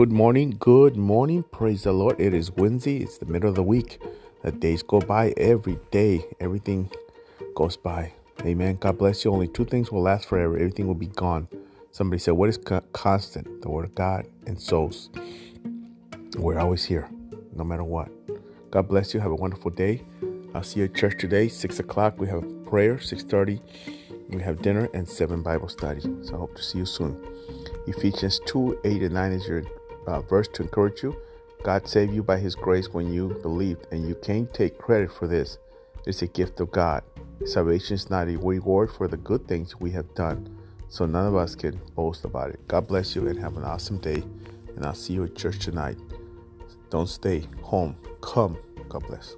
Good morning, good morning. Praise the Lord. It is Wednesday, it's the middle of the week. The days go by every day, everything goes by. Amen. God bless you. Only two things will last forever, everything will be gone. Somebody said, What is constant? The Word of God and souls. We're always here, no matter what. God bless you. Have a wonderful day. I'll see you at church today, 6 o'clock. We have prayer, 6.30. We have dinner and 7 Bible study. So I hope to see you soon. Ephesians 2, 8 and 9 is your uh, verse to encourage you. God saved you by His grace when you believed, and you can't take credit for this. It's a gift of God. Salvation is not a reward for the good things we have done, so none of us can boast about it. God bless you and have an awesome day, and I'll see you at church tonight. Don't stay home. Come. God bless.